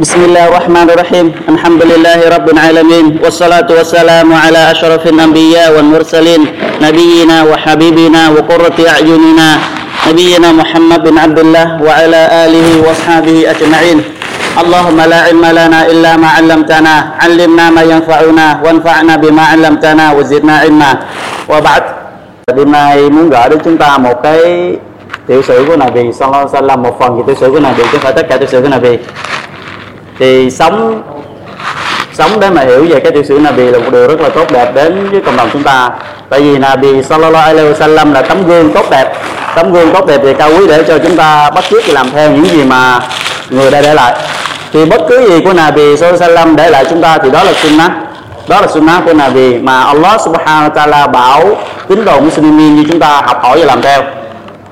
بسم الله الرحمن الرحيم الحمد لله رب العالمين والصلاة والسلام على أشرف الأنبياء والمرسلين نبينا وحبيبنا وقرة أعيننا نبينا محمد بن عبد الله وعلى آله وأصحابه أجمعين اللهم لا علم لنا إلا ما علمتنا علمنا ما ينفعنا وانفعنا بما علمتنا وزدنا علما وبعد Đêm sử của Nabi Sallallahu Alaihi Wasallam một phần sử của Nabi chứ không phải tất cả sử của Nabi. Thì sống sống để mà hiểu về cái tiểu sử Nabi là một điều rất là tốt đẹp đến với cộng đồng chúng ta. Tại vì Nabi Sallallahu Alaihi Wasallam là tấm gương tốt đẹp. Tấm gương tốt đẹp về cao quý để cho chúng ta bắt chước làm theo những gì mà người đã để lại. Thì bất cứ gì của Nabi Sallallahu Alaihi Wasallam để lại chúng ta thì đó là sunnah. Đó là sunnah của Nabi mà Allah Subhanahu wa Taala bảo tín đồ Muslimin như chúng ta học hỏi và làm theo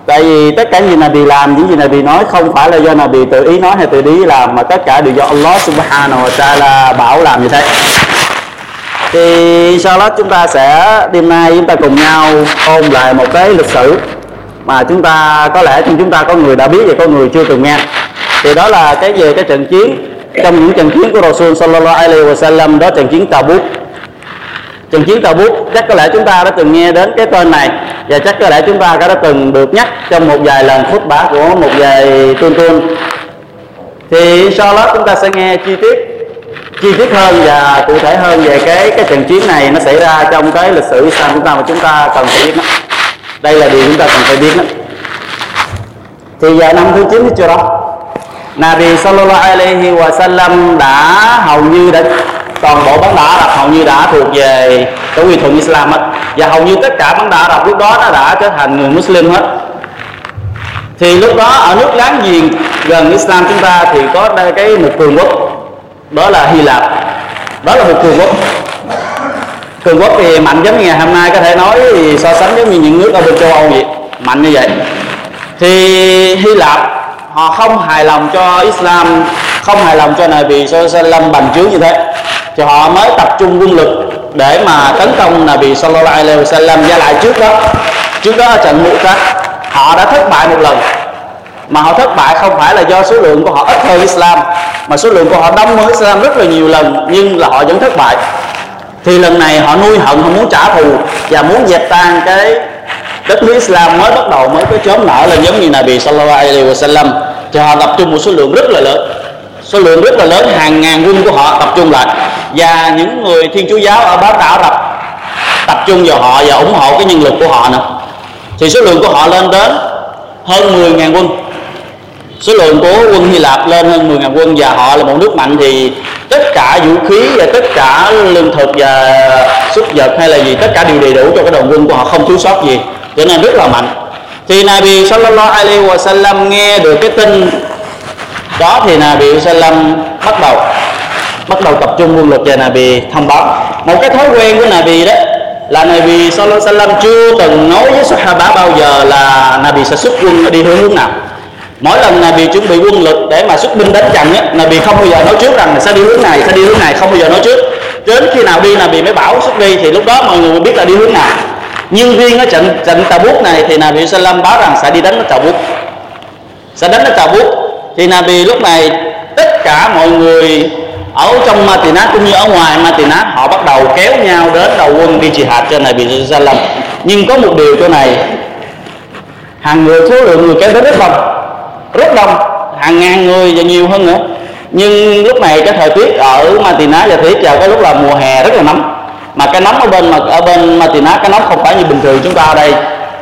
tại vì tất cả gì Nabi làm, những gì Nabi nói không phải là do Nabi tự ý nói hay tự ý làm, mà tất cả đều do Allah Subhanahu wa Taala bảo làm như thế. Thì sau đó chúng ta sẽ đêm nay chúng ta cùng nhau ôn lại một cái lịch sử mà chúng ta, có lẽ trong chúng ta có người đã biết và có người chưa từng nghe. Thì đó là cái về cái trận chiến, trong những trận chiến của Rasul Sallallahu Alaihi Wasallam, đó trận chiến Tabuk trận chiến Tàu Bút, chắc có lẽ chúng ta đã từng nghe đến cái tên này, và chắc có lẽ chúng ta đã từng được nhắc trong một vài lần phút bá của một vài tuôn tuôn thì sau đó chúng ta sẽ nghe chi tiết chi tiết hơn và cụ thể hơn về cái cái trận chiến này nó xảy ra trong cái lịch sử sao chúng ta mà chúng ta cần phải biết đó. đây là điều chúng ta cần phải biết đó. thì vào năm thứ 9 chưa đó, Nabi Sallallahu Alaihi Wasallam đã hầu như đã toàn bộ bóng đá Ả Rập hầu như đã thuộc về cái quyền thuận Islam hết. Và hầu như tất cả bóng đá Ả Rập lúc đó nó đã trở thành người Muslim hết. Thì lúc đó ở nước láng giềng gần Islam chúng ta thì có đây cái một cường quốc, đó là Hy Lạp. Đó là một cường quốc. Cường quốc thì mạnh giống như ngày hôm nay có thể nói thì so sánh giống như những nước ở bên châu Âu vậy, mạnh như vậy. Thì Hy Lạp họ không hài lòng cho Islam, không hài lòng cho Nabi Sallallahu bành trướng như thế. Thì họ mới tập trung quân lực để mà tấn công Nabi Sallallahu Alaihi Wasallam. Và lại trước đó trước đó ở trận Mu'tah họ đã thất bại một lần. Mà họ thất bại không phải là do số lượng của họ ít hơn Islam, mà số lượng của họ đông hơn Islam rất là nhiều lần, nhưng là họ vẫn thất bại. Thì lần này họ nuôi hận, họ muốn trả thù và muốn dẹp tan cái đất nước Islam mới bắt đầu mới có chớm nở lên giống như Nabi Sallallahu Alaihi Wasallam. Thì họ tập trung một số lượng rất là lớn. Số lượng rất là lớn, hàng ngàn quân của họ tập trung lại. Và những người thiên chúa giáo ở bán đảo Ả Rập tập trung vào họ và ủng hộ cái nhân lực của họ nữa. Thì số lượng của họ lên đến hơn 10.000 quân. Số lượng của quân Hy Lạp lên hơn 10.000 quân và họ là một nước mạnh thì tất cả vũ khí và tất cả lương thực và súc vật hay là gì, tất cả đều đầy đủ cho cái đoàn quân của họ, không thiếu sót gì cho nên rất là mạnh. Thì Nabi Sallallahu Alaihi Wasallam nghe được cái tin đó thì Nabi Sallam bắt đầu bắt đầu tập trung quân lực cho Nabi thông báo. Một cái thói quen của Nabi đó là Nabi Sallallahu Alaihi Wasallam chưa từng nói với Sahaba bao giờ là Nabi sẽ xuất quân đi hướng hướng nào. Mỗi lần Nabi chuẩn bị quân lực để mà xuất binh đánh trận á, Nabi không bao giờ nói trước rằng sẽ đi hướng này, sẽ đi hướng này, không bao giờ nói trước. Đến khi nào đi Nabi mới bảo xuất đi thì lúc đó mọi người biết là đi hướng nào nhưng riêng ở trận trận Tabuk này thì Nabi Sallam báo rằng sẽ đi đánh ở Tabuk sẽ đánh ở Tabuk thì Nabi lúc này, tất cả mọi người ở trong Matinat cũng như ở ngoài Matinat họ bắt đầu kéo nhau đến đầu quân đi jihad cho Nabi Sallam. Nhưng có một điều chỗ này, hàng người, số lượng người kéo đến rất đông. Rất đông, hàng ngàn người và nhiều hơn nữa. Nhưng lúc này cái thời tiết ở Matinat và thiết vào cái lúc là mùa hè rất là nóng mà cái nóng ở bên mà ở bên Matinat cái nóng không phải như bình thường chúng ta ở đây.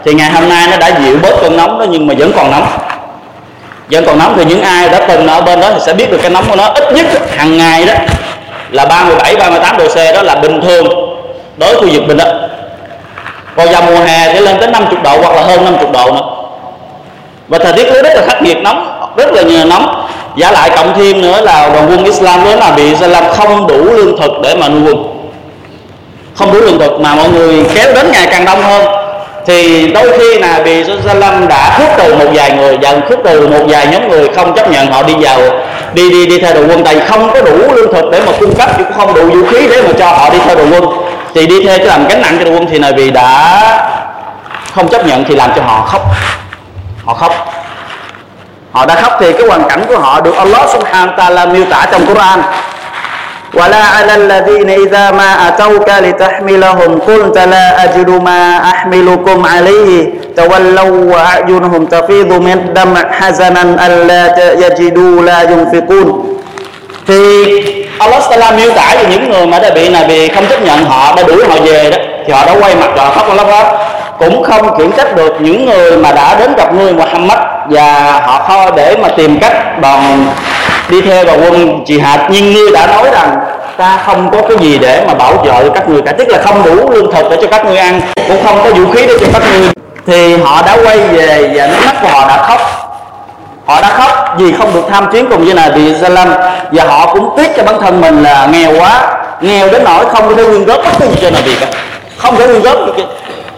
Thì ngày hôm nay nó đã dịu bớt cơn nóng đó, nhưng mà vẫn còn nóng. Vẫn còn nóng thì những ai đã từng ở bên đó thì sẽ biết được cái nóng của nó ít nhất hàng ngày đó là 37 38 độ C đó là bình thường đối với khu vực mình đó. Còn vào mùa hè thì lên tới 50 độ hoặc là hơn 50 độ nữa. Và thời tiết rất là khắc nghiệt nóng, rất là nhiều nóng. Giả lại cộng thêm nữa là đoàn quân Islam đó là bị Islam không đủ lương thực để mà nuôi quân không đủ lương thực mà mọi người kéo đến ngày càng đông hơn. Thì đôi khi là bị Salam đã khước từ một vài người dần khước từ một vài nhóm người không chấp nhận họ đi vào, đi đi đi theo đội quân. Tại không có đủ lương thực để mà cung cấp cũng không đủ vũ khí để mà cho họ đi theo đội quân. Thì đi theo cho làm gánh nặng cho đội quân thì này vì đã không chấp nhận thì làm cho họ khóc. Họ khóc. Họ đã khóc thì cái hoàn cảnh của họ được Allah subhanahu wa ta'ala miêu tả trong Quran. ولا على الذين إذا ما أتوك لتحملهم قلت لا أجد ما أحملكم عليه تولوا وأعينهم تفيض من الدمع حزنا ألا يجدوا لا ينفقون thì Allah Taala miêu tả về những người mà đã bị này bị không chấp nhận họ đã đuổi họ về đó thì họ đã quay mặt họ khóc lóc hết cũng không khiển trách được những người mà đã đến gặp ngươi Muhammad và họ kho để mà tìm cách đòn đi theo vào quân chị hạt nhưng ngươi đã nói rằng ta không có cái gì để mà bảo trợ các người cả, tức là không đủ lương thực để cho các ngươi ăn, cũng không có vũ khí để cho các ngươi thì họ đã quay về và nước mắt của họ đã khóc. Họ đã khóc vì không được tham chiến cùng với Nabi Salam. Và họ cũng tiếc cho bản thân mình là nghèo quá, nghèo đến nỗi không có thể quyên góp bất cứ gì cho là cả. Không thể quyên góp được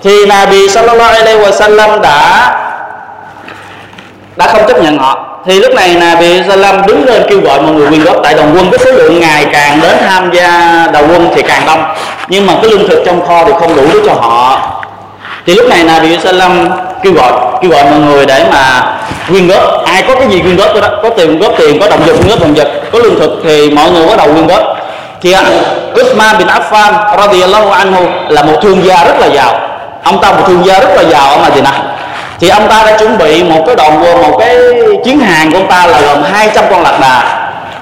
thì Nabi Sallallahu Alaihi Wasallam đã đã không chấp nhận họ thì lúc này là bị Salam đứng lên kêu gọi mọi người quyên góp. Tại đoàn quân cái số lượng ngày càng đến tham gia đầu quân thì càng đông. Nhưng mà cái lương thực trong kho thì không đủ để cho họ. Thì lúc này là bị Salam kêu gọi kêu gọi mọi người để mà quyên góp. Ai có cái gì quyên góp đó có tiền góp tiền, có động vật quyên góp, động vật, có lương thực thì mọi người bắt đầu quyên góp. Thì à, Uthman bin Affan radiyallahu anhu là một thương gia rất là giàu. Ông ta một thương gia rất là giàu ở Madinah thì ông ta đã chuẩn bị một cái đoàn quân một cái chuyến hàng của ông ta là gồm 200 con lạc đà.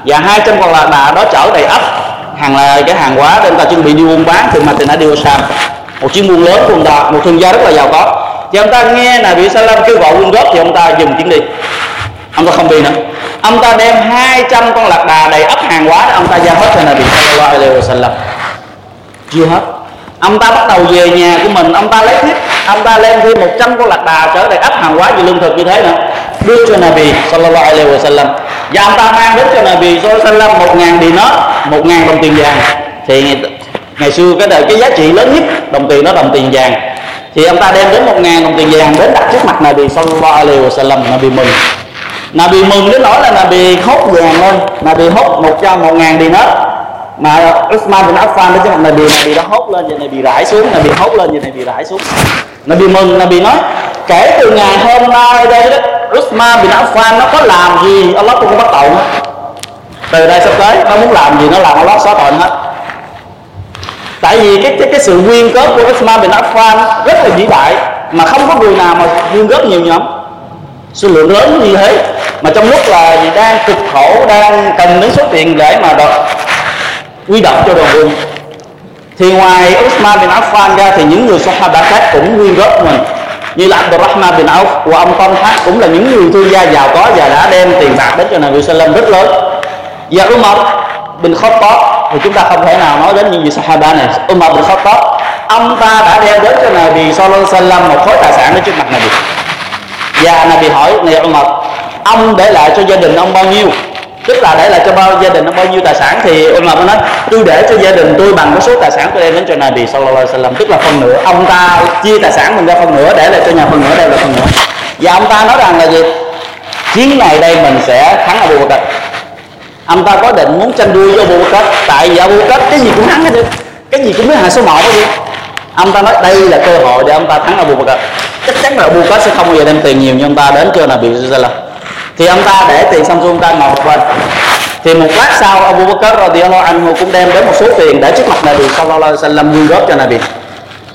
Và 200 con lạc đà đó chở đầy ấp hàng là cái hàng hóa để ông ta chuẩn bị đi buôn bán từ đã đi Sam một chuyến buôn lớn của ông ta, một thương gia rất là giàu có. Thì ông ta nghe là bị Salam kêu gọi quyên góp, thì ông ta dừng chuyến đi. Ông ta không đi nữa. Ông ta đem 200 con lạc đà đầy ấp hàng hóa đó ông ta giao hết cho Nabi Sallallahu Alaihi Wasallam. Chưa hết ông ta bắt đầu về nhà của mình ông ta lấy tiếp ông ta lên thêm 100 con lạc đà chở đầy ấp hàng hóa về lương thực như thế nữa. Đưa cho Nabi Sallallahu Alaihi Wasallam. Và ông ta mang đến cho Nabi Sallallahu Alaihi Wasallam một ngàn dinar một ngàn đồng tiền vàng. Thì ngày, ngày xưa cái đời cái giá trị lớn nhất đồng tiền đó đồng tiền vàng. Thì ông ta đem đến một ngàn đồng tiền vàng đến đặt trước mặt Nabi Sallallahu Alaihi Wasallam Nabi mừng. Nabi mừng đến nỗi là Nabi hốt vàng lên Nabi hốt một trăm một ngàn nó mà ờ, Usman bin Affan đó chứ mà Nabi Nabi nó hốt lên và Nabi rải xuống Nabi hốt lên và Nabi rải xuống. Nabi mừng Nabi nói kể từ ngày hôm nay đây đó Usman bin Affan nó có làm gì Allah cũng bắt tội hết từ đây sắp tới nó muốn làm gì nó làm Allah xóa tội hết tại vì cái cái, cái sự quyên góp của Usman bin Affan rất là vĩ đại mà không có người nào mà quyên góp nhiều nhóm. Số lượng lớn như thế mà trong lúc là gì đang cực khổ đang cần đến số tiền để mà đợi quy động cho đoàn quân. Thì ngoài Uthman bin Affan ra thì những người Sahaba khác cũng quyên góp mình. Như là Abdurrahman bin Auf của ông Tom khác cũng là những người thương gia giàu có và đã đem tiền bạc đến cho Nabi Sallam rất lớn. Và Umar bin Khattab, thì chúng ta không thể nào nói đến những vị Sahaba này. Umar bin Khattab, ông ta đã đem đến cho Nabi vì Alaihi một khối tài sản đến trước mặt Nabi. Và Nabi hỏi, này Umar, ông để lại cho gia đình ông bao nhiêu? Tức là để lại cho bao gia đình nó bao nhiêu tài sản thì ông làm nói, tôi để cho gia đình tôi bằng cái số tài sản tôi đem đến cho này bị sau sallallahu alaihi wasallam. Tức là phần nửa, ông ta chia tài sản mình ra phần nửa, để lại cho nhà phần nửa đây là phần nửa. Và ông ta nói rằng là gì? Chiến này đây mình sẽ thắng Abu Bakr. Ông ta có định muốn tranh đua với Abu Bakr, tại vì Abu Bakr cái gì cũng thắng hết được cái gì cũng biết hạ số một hết đi ông ta nói đây là cơ hội để ông ta thắng Abu Bakr. Chắc chắn là Abu Bakr sẽ không bao giờ đem tiền nhiều như ông ta đến cho là sallallahu alaihi thì ông ta để tiền xong xuông ta ngồi một bên. Thì một lát sau, Abu Bakr radiallahu anhu cũng đem đến một số tiền để trước mặt Nabi sallallahu alaihi wasallam quyên góp cho Nabi.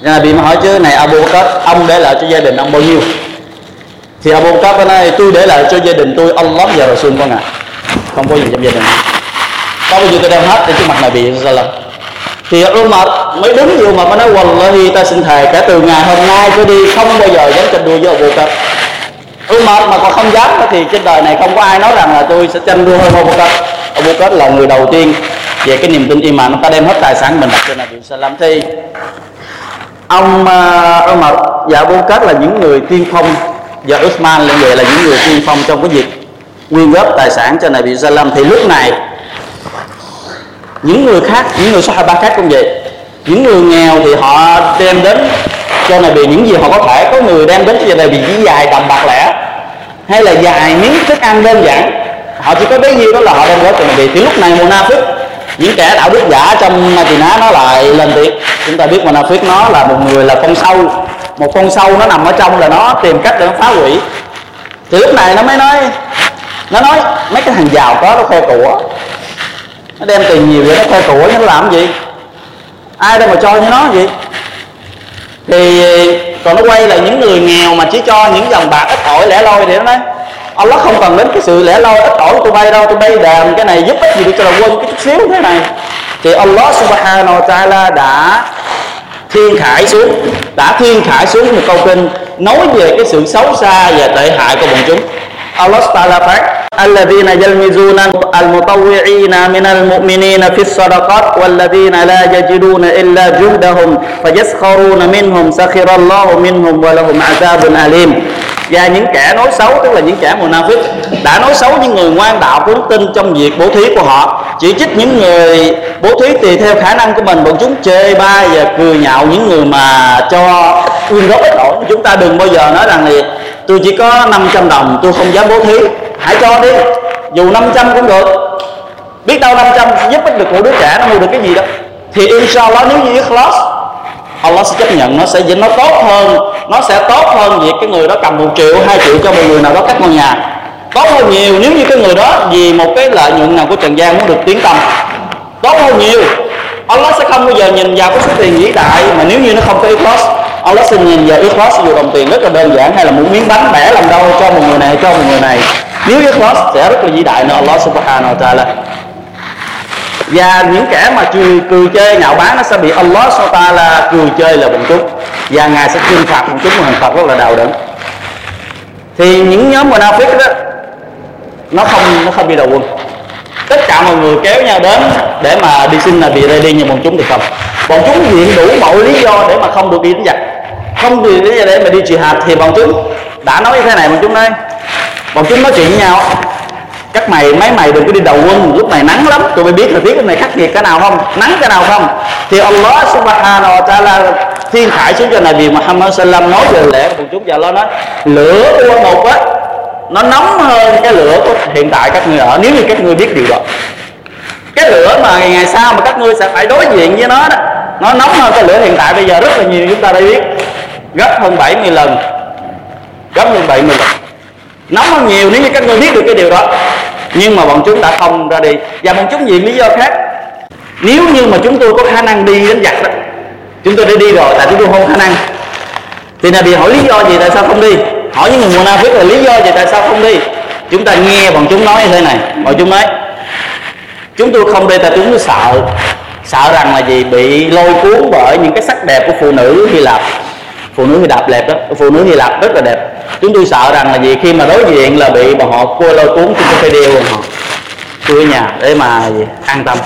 Nabi mà hỏi chứ, này Abu Bakr, ông để lại cho gia đình ông bao nhiêu? Thì Abu Bakr nói tôi để lại cho gia đình tôi Allah và Rasul con ạ. Không có gì trong gia đình. Có bao nhiêu tôi đem hết để trước mặt Nabi sallallahu thì Umar mới đứng vô mà mới nói, Wallahi, ta xin thề, kể từ ngày hôm nay tôi đi, không bao giờ dám tranh đua với Abu Bakr. Umar mà còn không dám thì trên đời này không có ai nói rằng là tôi sẽ tranh đua hơn Abu Bakr Abu Bakr là người đầu tiên về cái niềm tin iman. Ông ta đem hết tài sản mình đặt cho Nabi Sallam thì ông uh, Umar và Abu Bakr là những người tiên phong và Uthman lên về là những người tiên phong trong cái việc quyên góp tài sản cho Nabi Sallam thì lúc này những người khác những người Sahaba khác cũng vậy. Những người nghèo thì họ đem đến cho này vì những gì họ có thể, có người đem đến cho này vì chỉ dài đầm bạc lẻ, hay là dài miếng thức ăn đơn giản. Họ chỉ có bấy nhiêu đó là họ đem đến cho này vì thì lúc này Munafik những kẻ đạo đức giả trong Madinah nó lại lên tiếng. Chúng ta biết Munafik nó là một người là con sâu. Một con sâu nó nằm ở trong là nó tìm cách để nó phá hủy. Thì lúc này nó mới nói, nó nói mấy cái thằng giàu có nó khoe của. Nó đem tiền nhiều vậy nó khoe của, nó làm gì? Ai đâu mà cho như nó vậy thì ờ, còn nó quay là những người nghèo mà chỉ cho những dòng bạc ít ỏi lẻ loi thì nó nói Allah không cần đến cái sự lẻ loi ít ỏi của tôi bay đâu tôi bay đàm cái này giúp ích gì được cho là quân cái chút xíu thế này. Thì Allah subhanahu wa ta'ala đã thiên khải xuống, đã thiên khải xuống một câu kinh nói về cái sự xấu xa và tệ hại của bọn chúng. Allah Taala phán, alladhina yalmizuna almutawwi'ina minal mu'minina fis sadaqat walladhina la yajiduna illa juhdahum fayaskharuna minhum sakhira Allahu minhum wa lahum azabun alim. Và những kẻ nói xấu, tức là những kẻ munafik đã nói xấu những người ngoan đạo đức tin trong việc bố thí của họ. Chỉ trích những người bố thí tùy theo khả năng của mình, bọn chúng chê bai và cười nhạo những người mà cho quyên góp ít ỏi. Chúng ta đừng bao giờ nói rằng thì tôi chỉ có 500 đồng, tôi không dám bố thí. Hãy cho đi. Dù 500 cũng được. Biết đâu 500 giúp ích được một đứa trẻ nó mua được cái gì đó. Thì inshallah, nếu như ikhlas Allah sẽ chấp nhận. Nó sẽ nó tốt hơn. Nó sẽ tốt hơn việc cái người đó cầm một triệu, hai triệu cho một người nào đó cắt ngôi nhà. Tốt hơn nhiều. Nếu như cái người đó vì một cái lợi nhuận nào của trần gian muốn được tiến tâm. Tốt hơn nhiều. Allah sẽ không bao giờ nhìn vào cái số tiền vĩ đại mà nếu như nó không có ikhlas Allah xin nhìn vào ikhlas dù đồng tiền rất là đơn giản hay là một miếng bánh bẻ làm đâu cho một người này cho một người này. Nếu ikhlas sẽ rất là vĩ đại nữa Allah subhanahu wa ta'ala. Và những kẻ mà cười, cười chơi nhạo báng nó sẽ bị Allah ta là cười chơi là bọn chúng. Và ngài sẽ trừng phạt bọn chúng một hình phạt rất là đau đớn. Thì những nhóm munafik đó nó không nó không đi đầu quân. Tất cả mọi người kéo nhau đến để mà đi xin là bị ready như bọn chúng thì không. Bọn chúng viện đủ mọi lý do để mà không được đi đánh giặc không vì lý do để mà đi trị hạt thì bọn chúng đã nói như thế này bọn chúng đây, bọn chúng nói chuyện với nhau. Các mày mấy mày đừng có đi đầu quân lúc này nắng lắm. Tụi mày biết thời tiết lúc này khắc nghiệt cái nào không? Nắng cái nào không? Thì Allah subhanahu wa ta'ala thiên khải xuống cho Nabi Muhammad sallam nói về lễ của chúng. Và lo nói lửa của một á nó nóng hơn cái lửa của hiện tại các người ở nếu như các ngươi biết điều đó. Cái lửa mà ngày, ngày sau mà các ngươi sẽ phải đối diện với nó đó nó nóng hơn cái lửa hiện tại bây giờ rất là nhiều chúng ta đã biết gấp hơn 70 lần. Gấp hơn 70 lần. Nóng hơn nhiều nếu như các ngươi biết được cái điều đó. Nhưng mà bọn chúng đã không ra đi. Và bọn chúng vì lý do khác. Nếu như mà chúng tôi có khả năng đi đến giặc đó, chúng tôi đã đi rồi, tại chúng tôi không khả năng. Thì là bị hỏi lý do gì tại sao không đi? Hỏi những người munafik là lý do gì tại sao không đi. Chúng ta nghe bọn chúng nói như thế này. Bọn chúng nói, chúng tôi không đi tại chúng tôi sợ. Sợ rằng là gì bị lôi cuốn bởi những cái sắc đẹp của phụ nữ Hy Lạp phụ nữ Hy Lạp đẹp đó phụ nữ Hy Lạp rất là đẹp. Chúng tôi sợ rằng là gì khi mà đối diện là bị bọn họ cua lôi cuốn chúng tôi phải đeo bọn họ cua nhà để mà gì, an tâm.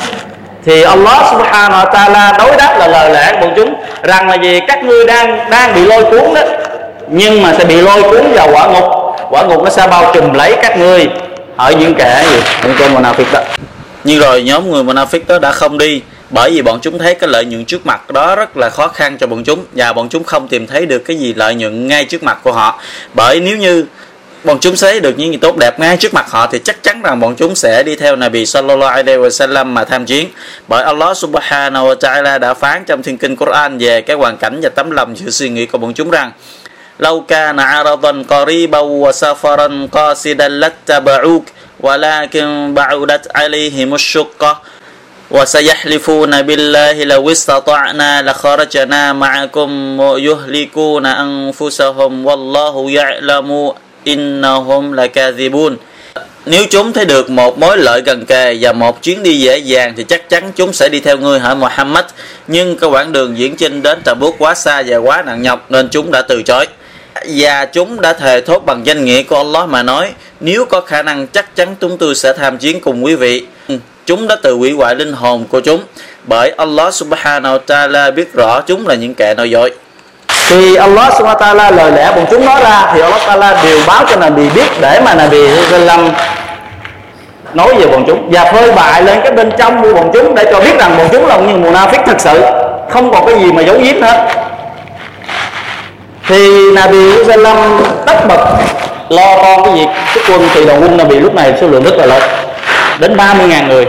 Thì Allah subhanahu wa ta'ala đối đáp là lời lẽ của chúng rằng là gì các ngươi đang đang bị lôi cuốn đó, nhưng mà sẽ bị lôi cuốn vào quả ngục. Quả ngục nó sẽ bao trùm lấy các ngươi ở những kẻ gì? Những con munafik đó. Nhưng rồi nhóm người munafik đó đã không đi bởi vì bọn chúng thấy cái lợi nhuận trước mặt đó rất là khó khăn cho bọn chúng và bọn chúng không tìm thấy được cái gì lợi nhuận ngay trước mặt của họ bởi nếu như bọn chúng thấy được những gì tốt đẹp ngay trước mặt họ thì chắc chắn rằng bọn chúng sẽ đi theo Nabi Sallallahu Alaihi Wasallam mà tham chiến bởi Allah Subhanahu Wa Taala đã phán trong thiên kinh Quran về cái hoàn cảnh và tấm lòng sự suy nghĩ của bọn chúng rằng لو كان عرضا قريبا وسفرا قاصدا لاتبعوك ولكن بعدت عليهم الشقة وسيحلفون بالله لو استطعنا لخرجنا معكم يهلكون أنفسهم والله يعلم إنهم لكاذبون nếu chúng thấy được một mối lợi gần kề và một chuyến đi dễ dàng thì chắc chắn chúng sẽ đi theo ngươi hỡi Muhammad nhưng cái quãng đường diễn chinh đến Tabuk quá xa và quá nặng nhọc nên chúng đã từ chối và chúng đã thề thốt bằng danh nghĩa của Allah mà nói nếu có khả năng chắc chắn chúng tôi sẽ tham chiến cùng quý vị chúng đã tự hủy hoại linh hồn của chúng, bởi Allah subhanahu wa ta'ala biết rõ chúng là những kẻ nói dối. Thì Allah subhanahu wa ta'ala lời lẽ bọn chúng nói ra, thì Allah ta'ala đều báo cho Nabi biết để mà Nabi Sallam nói về bọn chúng. Và phơi bại lên cái bên trong của bọn chúng để cho biết rằng bọn chúng là những munafik thật sự, không còn cái gì mà giấu giếm hết. Thì Nabi Sallam tất bật lo con cái việc cái quân thì đoàn quân Nabi lúc này số lượng rất là lớn đến 30.000 người.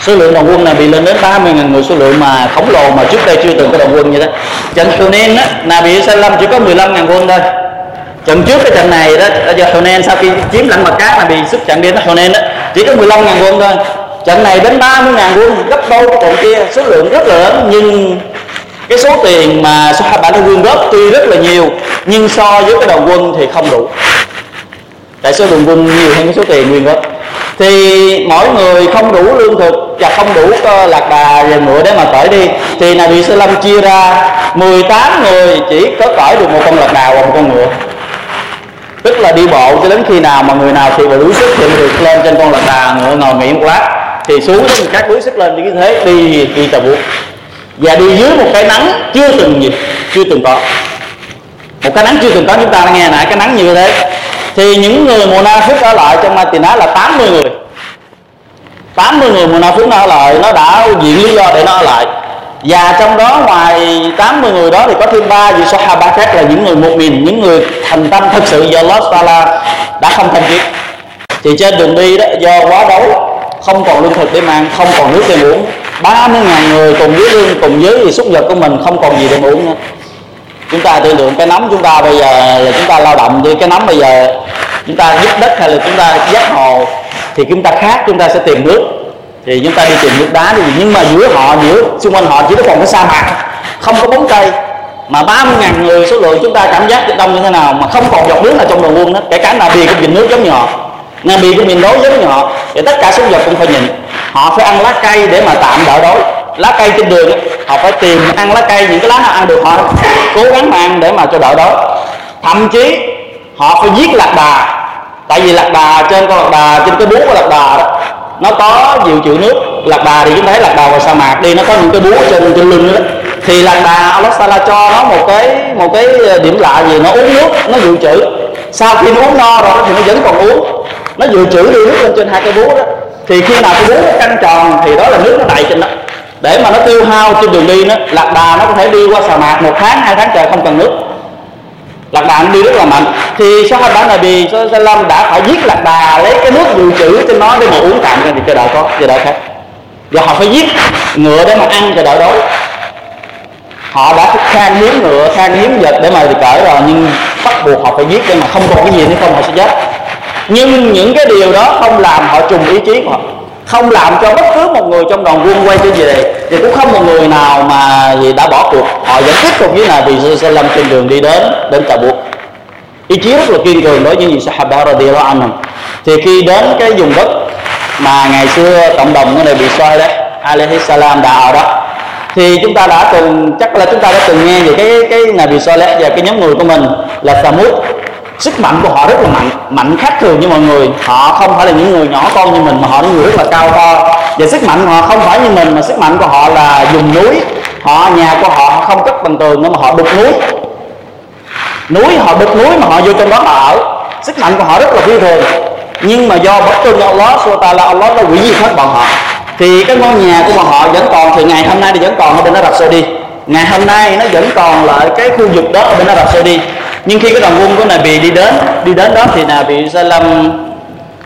Số lượng đồng quân này bị lên đến 30.000 người, số lượng mà khổng lồ mà trước đây chưa từng có đồng quân như thế trận Hunain á, Nabi Sallam chỉ có 15.000 quân thôi. Trận trước cái trận này đó, ở giờ Hunain sau khi chiếm lãnh mặt Cát là bị xuất trận đi đến Hunain đó chỉ có 15.000 quân thôi. Trận này đến 30.000 quân, gấp đôi cái trận kia, số lượng rất là lớn, nhưng cái số tiền mà Sahaba đã quyên góp tuy rất là nhiều, nhưng so với cái đồng quân thì không đủ. Tại số đồng quân nhiều hơn cái số tiền quyên góp? Thì mỗi người không đủ lương thực và không đủ lạc đà và ngựa để mà cởi đi. Thì Nabi lâm chia ra 18 người chỉ có cởi được một con lạc đà hoặc một con ngựa. Tức là đi bộ cho đến khi nào mà người nào thì đuối sức thì được lên trên con lạc đà ngựa ngồi nghỉ một lát. Thì xuống các đuối sức lên như thế, đi đi tà buộc và đi dưới một cái nắng chưa từng gì, chưa từng có. Một cái nắng chưa từng có, chúng ta đã nghe nãy, cái nắng như thế thì những người mùa na phước ở lại trong Madinah là 80 người 80 người. Mùa na phước nó ở lại, nó đã diện lý do để nó ở lại. Và trong đó ngoài 80 người đó thì có thêm ba vị Sahaba khác là những người một mình những người thành tâm thực sự do Allah Taala đã không thành chiến thì trên đường đi đó, do quá đấu không còn lương thực để mang, không còn nước để uống. 30 ngàn người cùng với lương, cùng với thì xúc vật của mình, không còn gì để uống nữa chúng ta tưởng tượng cái nấm chúng ta bây giờ là chúng ta lao động như cái nấm bây giờ chúng ta giúp đất hay là chúng ta dắt hồ thì chúng ta khác, chúng ta sẽ tìm nước. Thì chúng ta đi tìm nước đá đi. Nhưng mà giữa họ, giữa xung quanh họ chỉ có còn cái sa mạc, không có bóng cây. Mà 30 ngàn người số lượng chúng ta cảm giác đông như thế nào mà không còn giọt nước nào trong đầu quân hết kể cả là bì cũng nhìn nước giống như họ. Nga bì cũng nhìn đói giống như họ. Thì tất cả số vật cũng phải nhìn. Họ phải ăn lá cây để mà tạm đỡ đói lá cây trên đường họ phải tìm ăn lá cây, những cái lá nào ăn được họ cố gắng mà ăn để mà cho đỡ đói. Thậm chí họ phải giết lạc đà, tại vì lạc đà trên con lạc đà, trên cái bú của lạc đà đó, nó có nhiều chịu nước. Lạc đà thì chúng thấy lạc đà vào sa mạc đi, nó có những cái búa trên trên lưng đó. Thì lạc đà Allah cho nó một cái một cái điểm lạ gì, nó uống nước, nó dự trữ. Sau khi nó uống no rồi thì nó vẫn còn uống. Nó dự trữ đi nước lên trên hai cái búa đó. Thì khi nào cái búa nó căng tròn thì đó là nước nó đầy trên đó để mà nó tiêu hao trên đường đi nó, lạc đà nó có thể đi qua sa mạc một tháng, hai tháng trời không cần nước. Lạc đà nó đi rất là mạnh. Thì Sahabat Nabi lâm đã phải giết lạc đà, lấy cái nước dự trữ trên nó để mà uống tạm thì chờ đợi có chờ đợi khác. Và họ phải giết ngựa để mà ăn chờ đợi đói. Họ đã khan hiếm ngựa, khan hiếm vật để mà thì cởi rồi, nhưng bắt buộc họ phải giết để mà không còn cái gì nữa, không, họ sẽ chết. Nhưng những cái điều đó không làm họ trùng ý chí của họ không làm cho bất cứ một người trong đoàn quân quay trở về thì cũng không một người nào mà gì đã bỏ cuộc. Họ vẫn tiếp tục với Nabi Sallam trên đường đi đến đến Tà Buộc ý chí rất là kiên cường đối với những Sahaba anh anhum. Thì khi đến cái vùng đất mà ngày xưa cộng đồng người này bị Sallallahu đấy alaihi salam đã ở đó, thì chúng ta đã từng, chắc là chúng ta đã từng nghe về cái cái Nabi Saleh và cái nhóm người của mình là Samud sức mạnh của họ rất là mạnh mạnh khác thường như mọi người. Họ không phải là những người nhỏ con như mình, mà họ là những người rất là cao to. Và sức mạnh của họ không phải như mình, mà sức mạnh của họ là dùng núi. Họ, nhà của họ không cất bằng tường nhưng mà họ đục núi. Núi, họ đục núi mà họ vô trong đó họ ở. Sức mạnh của họ rất là phi thường. Nhưng mà do bất tuân Allah subhanahu là Allah đã quỷ diệt hết bọn họ. Thì cái ngôi nhà của bọn họ vẫn còn, thì ngày hôm nay thì vẫn còn ở bên Ả Rập Saudi. Ngày hôm nay nó vẫn còn lại cái khu vực đó ở bên Ả Rập Saudi nhưng khi cái đoàn quân của Nabi đi đến đi đến đó thì Nabi Salam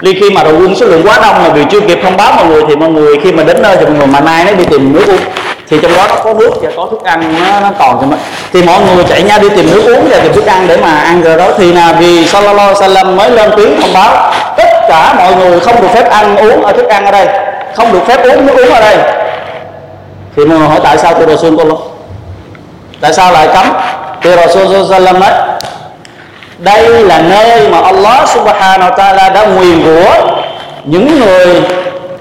Ly khi mà đoàn quân số lượng quá đông mà vì chưa kịp thông báo mọi người thì mọi người khi mà đến nơi thì mọi người mà nay nó đi tìm nước uống. Thì trong đó nó có nước và có thức ăn nó, nó còn cho mình. Thì mọi người chạy nhau đi tìm nước uống và tìm thức ăn để mà ăn rồi đó. Thì là vì Sallallahu Salam mới lên tiếng thông báo tất cả mọi người không được phép ăn uống ở thức ăn ở đây. Không được phép uống nước uống ở đây. Thì mọi người hỏi tại sao tôi Rasul tôi luôn tại sao lại cấm? Thì Rasul Sallam nói đây là nơi mà Allah subhanahu wa ta'ala đã nguyền rủa những người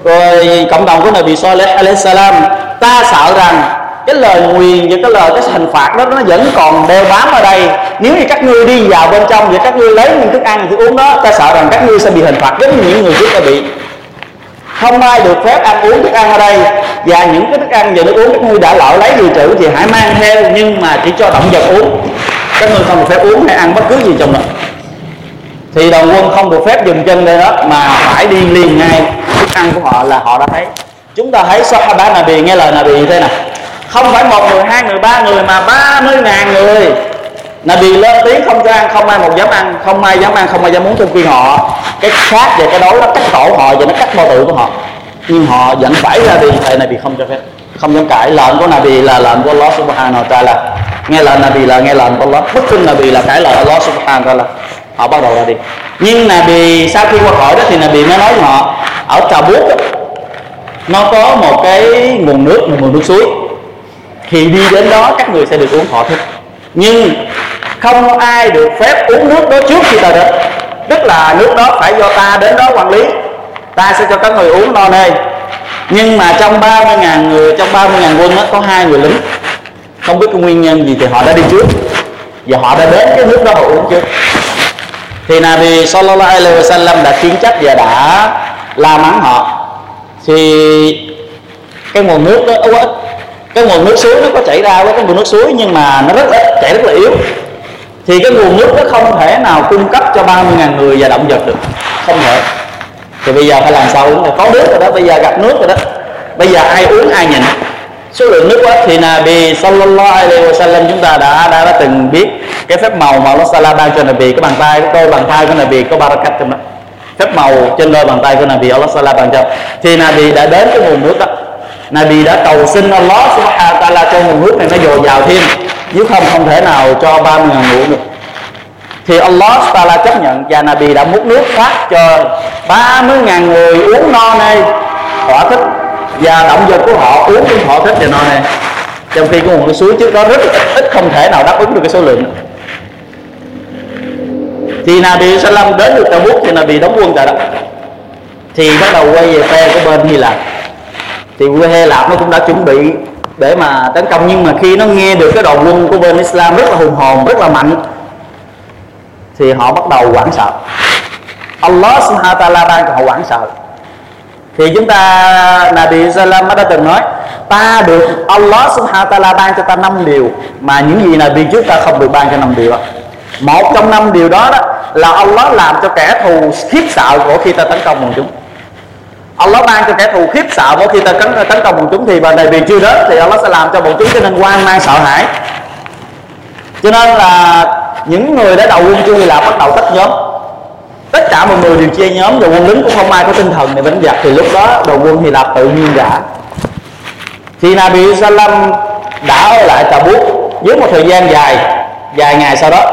rồi cộng đồng của Nabi Saleh alayhi salam ta sợ rằng cái lời nguyền và cái lời cái hình phạt đó, nó vẫn còn đeo bám ở đây. Nếu như các ngươi đi vào bên trong và các ngươi lấy những thức ăn thức uống đó, ta sợ rằng các ngươi sẽ bị hình phạt giống như những người trước đã bị. Không ai được phép ăn uống thức ăn ở đây. Và những cái thức ăn và nước uống các ngươi đã lỡ lấy dự trữ thì hãy mang theo, nhưng mà chỉ cho động vật uống các ngươi không được phép uống hay ăn bất cứ gì trong đó. Thì đoàn quân không được phép dừng chân đây đó, mà phải đi liền ngay. Thức ăn của họ là họ đã thấy. Chúng ta thấy Sahaba Nabi, nghe lời Nabi như thế nào? Không phải một người, hai người, ba người, mà ba mươi ngàn người. Nabi lên tiếng không cho ăn, không ai một dám ăn, không ai dám ăn, không ai dám muốn trong khi họ. Cái khác về cái đối nó cắt cổ họ và nó cắt bao tử của họ. Nhưng họ vẫn phải ra đi thầy này bị không cho phép. Không dám cãi. Lệnh của Nabi là lệnh của Allah Subhanahu wa Taala nghe lời Nabi là nghe lời, Allah bất tin Nabi là cãi lời Allah subhanahu wa ta'ala. Họ bắt đầu ra đi. Nhưng Nabi sau khi qua khỏi đó thì Nabi mới nói với họ ở trà bút nó có một cái nguồn nước một nguồn nước suối. Thì đi đến đó các người sẽ được uống họ thích nhưng không ai được phép uống nước đó trước khi ta đến. Tức là nước đó phải do ta đến đó quản lý. Ta sẽ cho các người uống no nê. Nhưng mà trong 30.000 người trong 30.000 quân đó có hai người lính không biết cái nguyên nhân gì thì họ đã đi trước. Và họ đã đến cái nước đó họ uống trước. Thì Nabi Sallallahu Alaihi Wasallam đã kiến trách và đã la mắng họ. Thì cái nguồn nước đó ít cái nguồn nước suối nó có chảy ra với cái nguồn nước suối nhưng mà nó rất ít, chảy rất là yếu. Thì cái nguồn nước nó không thể nào cung cấp cho 30.000 người và động vật được. Không thể. Thì bây giờ phải làm sao uống? Có nước rồi đó, bây giờ gặp nước rồi đó. Bây giờ ai uống ai nhìn số lượng nước quá thì Nabi sallallahu alaihi wasallam chúng ta đã, đã đã từng biết cái phép màu mà Allah Sala ban cho Nabi cái bàn tay cái tôi bàn tay của Nabi có barakat trong đó phép màu trên đôi bàn tay của Nabi Allah Sala ban cho. Thì Nabi đã đến cái nguồn nước đó. Nabi đã cầu xin Allah subhanahu wa ta'ala cho nguồn nước này nó dồi dào thêm nếu không không thể nào cho 30 ngàn ngủ được. Thì Allah Taala chấp nhận và Nabi đã múc nước phát cho 30 ngàn người uống no nê thỏa thích và động vật của họ uống những họ thích và no này, trong khi cái nguồn suối trước đó rất ít, ít không thể nào đáp ứng được cái số lượng. Thì Nabi lâm đến được Tabuk thì Nabi đóng quân tại đó. Thì bắt đầu quay về phe của bên Hy Lạp. Thì quê Hy Lạp nó cũng đã chuẩn bị để mà tấn công nhưng mà khi nó nghe được cái đoàn quân của bên Islam rất là hùng hồn rất là mạnh thì họ bắt đầu hoảng sợ. Allah subhanahu wa ta'ala ban cho họ hoảng sợ thì chúng ta Nabi Salam đã từng nói ta được Allah subhanahu wa ta'ala ban cho ta năm điều mà những gì Nabi trước ta không được ban cho năm điều. Một trong năm điều đó, đó là Allah làm cho kẻ thù khiếp sợ của khi ta tấn công bọn chúng. Allah ban cho kẻ thù khiếp sợ mỗi khi ta tấn, tấn công bọn chúng thì bà này vì chưa đến thì Allah sẽ làm cho bọn chúng trở nên hoang mang sợ hãi. Cho nên là những người đã đầu quân chưa là bắt đầu tách nhóm tất cả mọi người đều chia nhóm đội quân lính cũng không ai có tinh thần để đánh giặc. Thì lúc đó đội quân thì Lạp tự nhiên đã. Thì Nabi Salam đã ở lại Tabuk với một thời gian dài, vài ngày sau đó.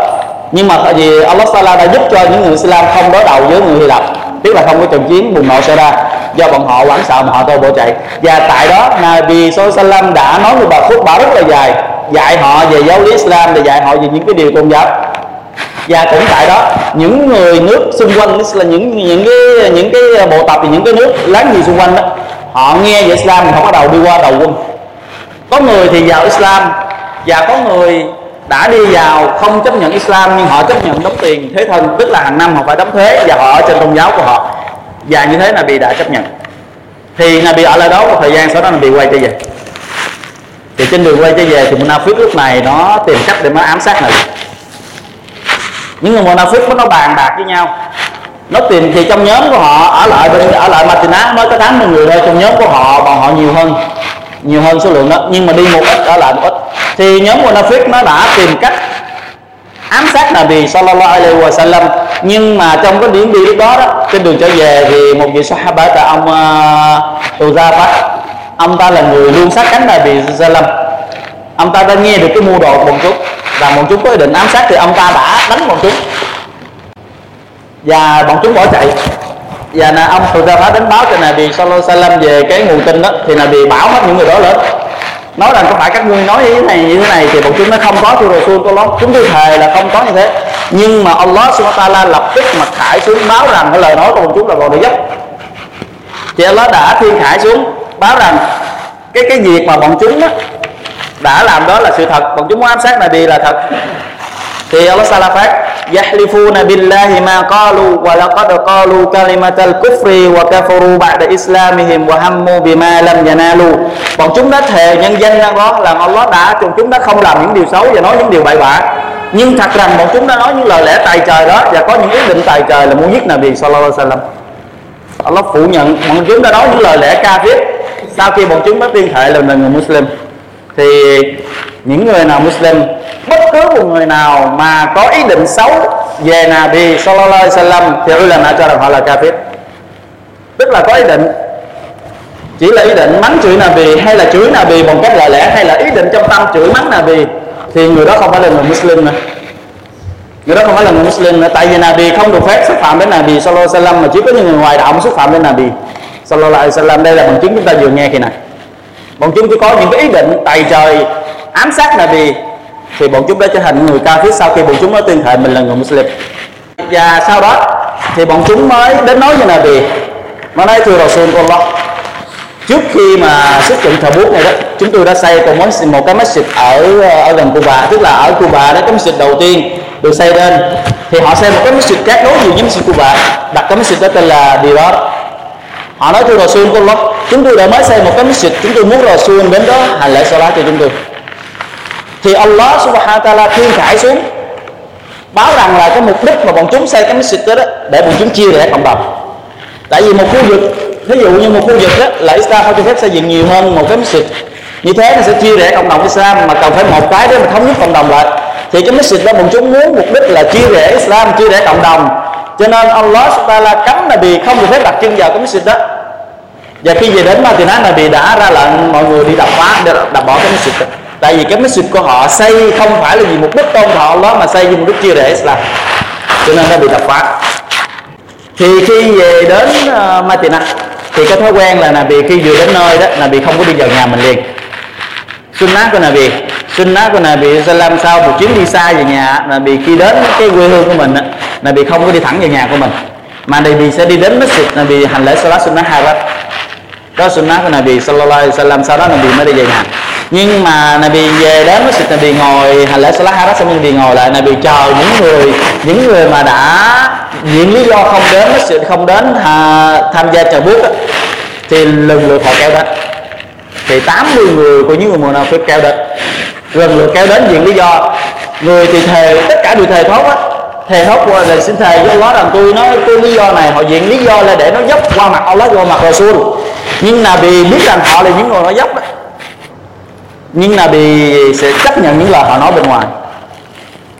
Nhưng mà vì Allah Sala đã giúp cho những người Islam không đối đầu với người Hy Lạp, tức là không có trận chiến bùng nổ xảy ra, do bọn họ hoảng sợ mà họ tôi bỏ chạy. Và tại đó, Nabi Sallam đã nói một bài khúc bà rất là dài, dạy họ về giáo lý Islam và dạy họ về những cái điều tôn giáo và cũng tại đó. Những người nước xung quanh là những những cái những cái bộ tập thì những cái nước láng giềng xung quanh đó, họ nghe về Islam thì họ bắt đầu đi qua đầu quân. Có người thì vào Islam và có người đã đi vào không chấp nhận Islam nhưng họ chấp nhận đóng tiền thế thân, tức là hàng năm họ phải đóng thuế và họ ở trên tôn giáo của họ. Và như thế là bị đã chấp nhận. Thì là bị ở lại đó một thời gian, sau đó là bị quay trở về. Thì trên đường quay trở về thì Munafik lúc này nó tìm cách để nó ám sát này những người Munafik nó bàn bạc với nhau. Nó tìm thì trong nhóm của họ ở lại bên ở lại Matina mới có 80 người thôi trong nhóm của họ bọn họ nhiều hơn nhiều hơn số lượng đó. Nhưng mà đi một ít ở lại một ít. Thì nhóm của Nafik nó đã tìm cách ám sát Nabi Sallallahu Alaihi Wasallam. Nhưng mà trong cái điểm đi lúc đó đó trên đường trở về thì một vị Sahaba là ông ờ, uh, Uzafat ông ta là người luôn sát cánh Nabi Sallam ông ta đã nghe được cái mua đồ của bọn chúng và bọn chúng có ý định ám sát thì ông ta đã đánh bọn chúng. Và bọn chúng bỏ chạy. Và là ông phá đến báo cho Nabi Sallallahu Alaihi Wasallam về cái nguồn tin đó thì Nabi bảo hết những người đó lên. Nói rằng có phải các ngươi nói như thế này như thế này thì bọn chúng nó không có thưa Rasul có lót. Chúng tôi thề là không có như thế. Nhưng mà Allah subhanahu wa ta'ala lập tức mặt khải xuống báo rằng cái lời nói của bọn chúng là còn được dốc thì Allah đã thiên khải xuống báo rằng cái cái việc mà bọn chúng đó, đã làm đó là sự thật. Bọn chúng muốn ám sát Nabi là thật. Thì Allah Sala phát, yahlifuna billahi ma qalu wa laqad qalu kalimatal kufri wa kafaru ba'da islamihim wa hammu bima lam yanalu. Bọn chúng đã thề nhân danh ra đó là Allah đã chúng chúng đã không làm những điều xấu và nói những điều bậy bạ. Nhưng thật rằng bọn chúng đã nói những lời lẽ tài trời đó và có những ý định tài trời là muốn giết Nabi sallallahu alaihi wasallam. Allah phủ nhận, bọn chúng đã nói những lời lẽ ca viết sau khi bọn chúng đã tuyên thệ là người Muslim thì những người nào Muslim, bất cứ một người nào mà có ý định xấu về Nabi Sallallahu Alaihi Wasallam thì ulama cho rằng họ là kafir. Tức là có ý định. Chỉ là ý định mắng chửi Nabi hay là chửi Nabi bằng cách lời lẽ hay là ý định trong tâm chửi mắng Nabi thì người đó không phải là người Muslim nữa. Người đó không phải là người Muslim nữa. Tại vì Nabi không được phép xúc phạm đến Nabi Sallallahu Alaihi Wasallam mà chỉ có những người ngoài đạo mới xúc phạm đến Nabi Sallallahu Alaihi Wasallam. Đây là bằng chứng chúng ta vừa nghe khi này bọn chúng cứ có những cái ý định tày trời, ám sát Nabi thì bọn chúng đã trở thành người cao phía sau khi bọn chúng nói tuyên thệ mình là người Muslim. Và sau đó thì bọn chúng mới đến nói với Nabi mà nói thưa Rasulullah trước khi mà xuất trận thờ bút này đó, chúng tôi đã xây một món một cái masjid ở ở gần Cuba, tức là ở Cuba đó, cái masjid đầu tiên được xây lên. Thì họ xây một cái masjid khác đối diện với masjid Cuba, đặt cái masjid đó tên là Dirar họ nói thưa Rasulullah chúng tôi đã mới xây một cái masjid. Chúng tôi muốn Rasul đến đó hành lễ salat cho chúng tôi. Thì Allah subhanahu wa ta'ala thiên khải xuống báo rằng là cái mục đích mà bọn chúng xây cái masjid đó, đó để bọn chúng chia rẽ cộng đồng. Tại vì một khu vực ví dụ như một khu vực đó là Islam không cho phép xây dựng nhiều hơn một cái masjid. Như thế nó sẽ chia rẽ cộng đồng Islam mà cần phải một cái để mà thống nhất cộng đồng lại. Thì cái masjid đó bọn chúng muốn mục đích là chia rẽ Islam chia rẽ cộng đồng. Cho nên Allah subhanahu cấm là vì không được phép đặt chân vào cái masjid đó và khi về đến Matinat là vì đã ra lệnh mọi người đi đập phá để đập bỏ cái masjid tại vì cái masjid của họ xây không phải là vì mục đích tôn thọ đó mà xây vì mục đích chia rẽ Islam. Cho nên nó bị đập phá. Thì khi về đến uh, thì cái thói quen là Nabi khi vừa đến nơi đó Nabi không có đi vào nhà mình liền. Sunnah của Nabi sunnah của Nabi làm sau một chuyến đi xa về nhà Nabi khi đến cái quê hương của mình là Nabi không có đi thẳng về nhà của mình. Mà Nabi sẽ đi đến masjid Nabi hành lễ salat sunnah hai bát đó sunnah của Nabi sallallahu alaihi wasallam sau đó Nabi mới đi về nhà. Nhưng mà Nabi về đến masjid Nabi ngồi hành lễ salat hai xong Nabi ngồi lại Nabi chờ những người những người mà đã những lý do không đến masjid không đến à, tham gia chờ bước thì lần lượt họ kéo đến. Thì 80 người của những người mùa nào phải kéo đến. Lần lượt kéo đến những lý do người thì thề tất cả đều thề thốt á thề thốt qua là xin thề với Allah rằng tôi nói tôi lý do này họ diện lý do là để nó dốc qua mặt Allah qua mặt Rasul nhưng là vì biết rằng họ là những người nói dốc đó, nhưng là vì sẽ chấp nhận những lời họ nói bên ngoài.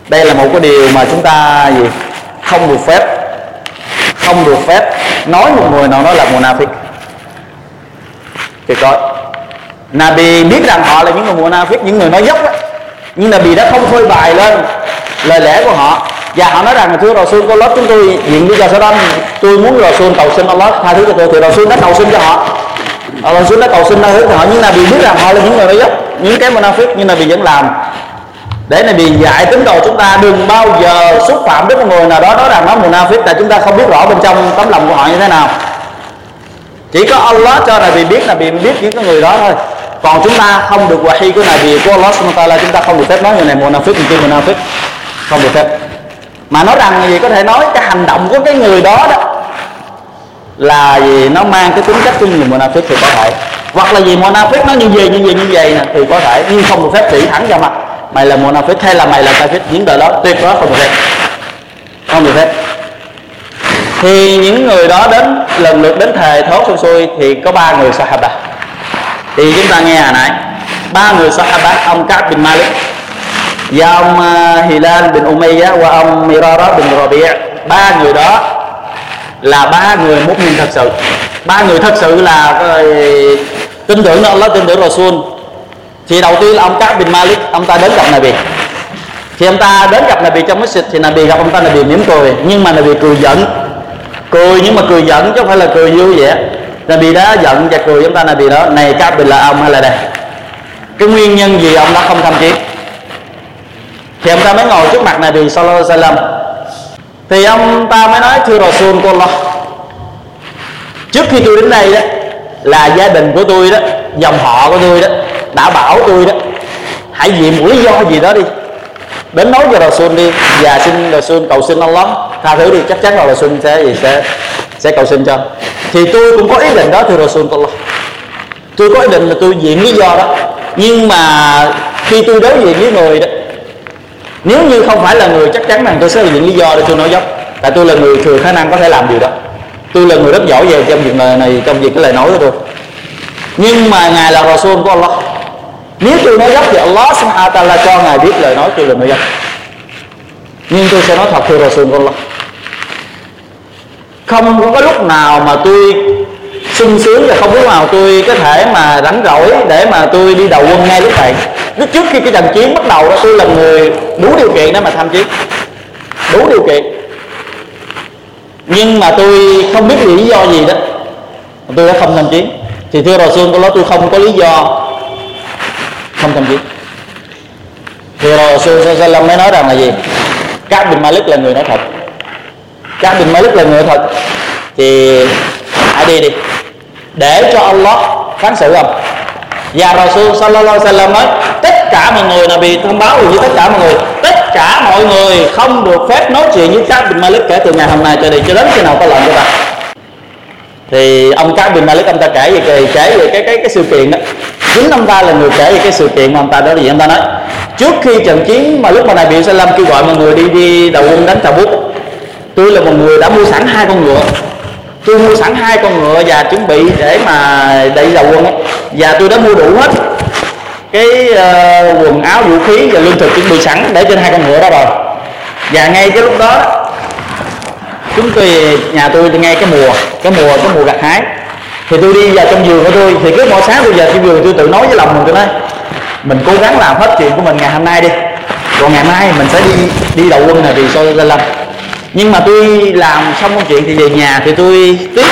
Đây là một cái điều mà chúng ta gì, không được phép, không được phép nói một người nào nói là munafik thì coi Nabi biết rằng họ là những người munafik những người nói dốc đó, nhưng Nabi đã không phơi bài lên lời lẽ của họ, và họ nói rằng thưa xuân có lớp chúng tôi diện lý do sau đó tôi muốn Rasul cầu xin Allah tha thứ cho tôi thì Rasul đã cầu xin cho họ. Ờ, Rasul đã cầu xin tha thứ họ nhưng Nabi biết rằng họ là những người nói dốc, những cái munafik nhưng Nabi vẫn làm. Để này bị dạy tín đồ chúng ta đừng bao giờ xúc phạm đến một người nào đó nói rằng nó munafik tại chúng ta không biết rõ bên trong tấm lòng của họ như thế nào. Chỉ có Allah cho này bị biết là bị biết những cái người đó thôi. Còn chúng ta không được wahi của này vì của Allah subhanahu là chúng ta không được phép nói người này munafik người kia munafik không được phép. Mà nói rằng gì có thể nói, cái hành động của cái người đó đó là gì? Nó mang cái tính chất của người munafik thì có thể. Hoặc là gì munafik nó như vậy như vậy như vậy nè, thì có thể. Nhưng không được phép chỉ thẳng vào mặt. Mày là munafik hay là mày là kafir những đời đó. Tuyệt đó không được phép. Không được phép. Thì những người đó đến, lần lượt đến thề thốt xuôi xuôi thì có ba người sahaba. Thì chúng ta nghe hồi nãy. Ba người sahaba, ông Ka'b bin Malik, và ông à, Hilal bin Umayyah, và ông Mirara bin Rabi' ba người đó là ba người mút mình thật sự. Ba người thật sự là tin tưởng nơi Allah tin tưởng Rasul thì đầu tiên là ông Ka'b bin Malik, ông ta đến gặp Nabi. Thì ông ta đến gặp Nabi trong masjid, thì Nabi gặp ông ta, Nabi mỉm cười. Nhưng mà Nabi cười giận. Cười nhưng mà cười giận chứ không phải là cười vui vẻ. Nabi đã giận và cười ông ta, Nabi đó, này Ka'b bin là ông hay là đây cái nguyên nhân gì ông đã không tham chiến thì ông ta mới ngồi trước mặt Nabi sallallahu alaihi wasallam thì ông ta mới nói, thưa Rasul của Allah, trước khi tôi đến đây đó, là gia đình của tôi đó, dòng họ của tôi đó, đã bảo tôi đó, hãy vì một lý do gì đó đi, đến nói cho Rasul đi, và xin Rasul cầu xin Allah, tha thứ đi, chắc chắn là Rasul sẽ gì sẽ sẽ cầu xin cho. Thì tôi cũng có ý định đó, thưa Rasul Allah. Tôi có ý định là tôi diện lý do đó, nhưng mà khi tôi đối diện với người đó nếu như không phải là người chắc chắn rằng tôi sẽ diện lý do để tôi nói dốc, tại tôi là người thừa khả năng có thể làm điều đó. Tôi là người rất giỏi về trong việc này trong việc cái lời nói của tôi. Nhưng mà ngài là Rasul của Allah. Nếu tôi nói dốc thì Allah subhanahu ta'ala cho ngài biết lời nói tôi là nói dốc. Nhưng tôi sẽ nói thật thưa Rasul của Allah. Không có lúc nào mà tôi sung sướng và không lúc nào tôi có thể mà rảnh rỗi để mà tôi đi đầu quân ngay lúc này lúc trước khi cái trận chiến bắt đầu đó, tôi là người đủ điều kiện để mà tham chiến. Đủ điều kiện. Nhưng mà tôi không biết lý do gì đó. Tôi đã không tham chiến. Thì thưa rồi xương tôi nói tôi không có lý do không tham chiến. Thì rồi xương Sallam mới nói rằng là gì? Các bin Malik là người nói thật. Các bin Malik là người nói thật. Thì hãy đi đi. Để cho Allah phán xử ông. Và Rasul sallallahu alaihi wasallam nói tất cả mọi người là bị thông báo với tất cả mọi người. Tất cả mọi người không được phép nói chuyện với các bình Malik kể từ ngày hôm nay cho đi, cho đến khi nào có lệnh của ta. Thì ông các bình Malik, ông ta kể về cái, kể về cái cái cái sự kiện đó. Chính ông ta là người kể về cái sự kiện mà ông ta đó là gì? Ông ta nói, trước khi trận chiến mà lúc mà này bị Sallam kêu gọi mọi người đi đi đầu quân đánh Tabuk, tôi là một người đã mua sẵn hai con ngựa. Tôi mua sẵn hai con ngựa và chuẩn bị để mà đi đầu quân ấy. và tôi đã mua đủ hết cái uh, quần áo vũ khí và lương thực chuẩn bị sẵn để trên hai con ngựa đó rồi và ngay cái lúc đó chúng tôi nhà tôi ngay cái mùa cái mùa cái mùa gặt hái. Thì tôi đi vào trong giường của tôi thì cứ mỗi sáng tôi về trong giường tôi tự nói với lòng mình tôi nói mình cố gắng làm hết chuyện của mình ngày hôm nay đi. Còn ngày mai mình sẽ đi đi đầu quân này vì sao lên lâm. Nhưng mà tôi làm xong công chuyện thì về nhà thì tôi tiếp